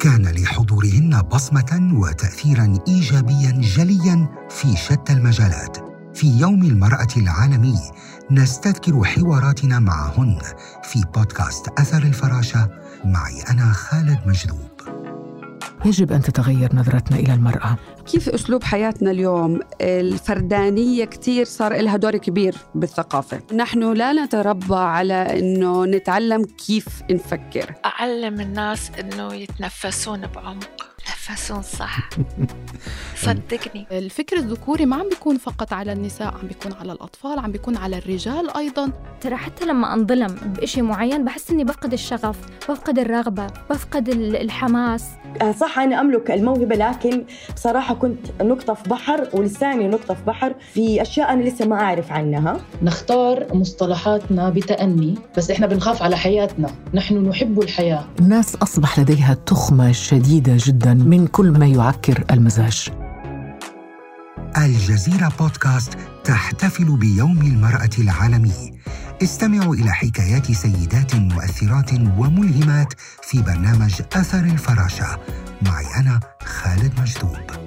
كان لحضورهن بصمة وتاثيرا ايجابيا جليا في شتى المجالات. في يوم المرأة العالمي نستذكر حواراتنا معهن في بودكاست أثر الفراشة. معي أنا خالد مجذوب يجب أن تتغير نظرتنا إلى المرأة. كيف أسلوب حياتنا اليوم؟ الفردانية كثير صار لها دور كبير بالثقافة. نحن لا نتربى على إنه نتعلم كيف نفكر. أعلم الناس إنه يتنفسون بعمق. نفسون صح. صدقني. الفكر الذكوري ما عم بيكون فقط على النساء عم بيكون على الأطفال عم بيكون على الرجال أيضا. ترى حتى لما أنظلم بإشي معين بحس إني بفقد الشغف بفقد الرغبة بفقد الحماس. صح أنا أملك الموهبة لكن بصراحة كنت نقطة في بحر ولساني نقطة في بحر في أشياء أنا لسه ما أعرف عنها. نختار مصطلحاتنا بتأني بس إحنا بنخاف على حياتنا. نحن نحب الحياة. الناس أصبح لديها تخمة شديدة جدا من كل ما يعكر المزاج. الجزيرة بودكاست تحتفل بيوم المرأة العالمي. استمعوا إلى حكايات سيدات مؤثرات وملهمات في برنامج أثر الفراشة. معي أنا خالد مجذوب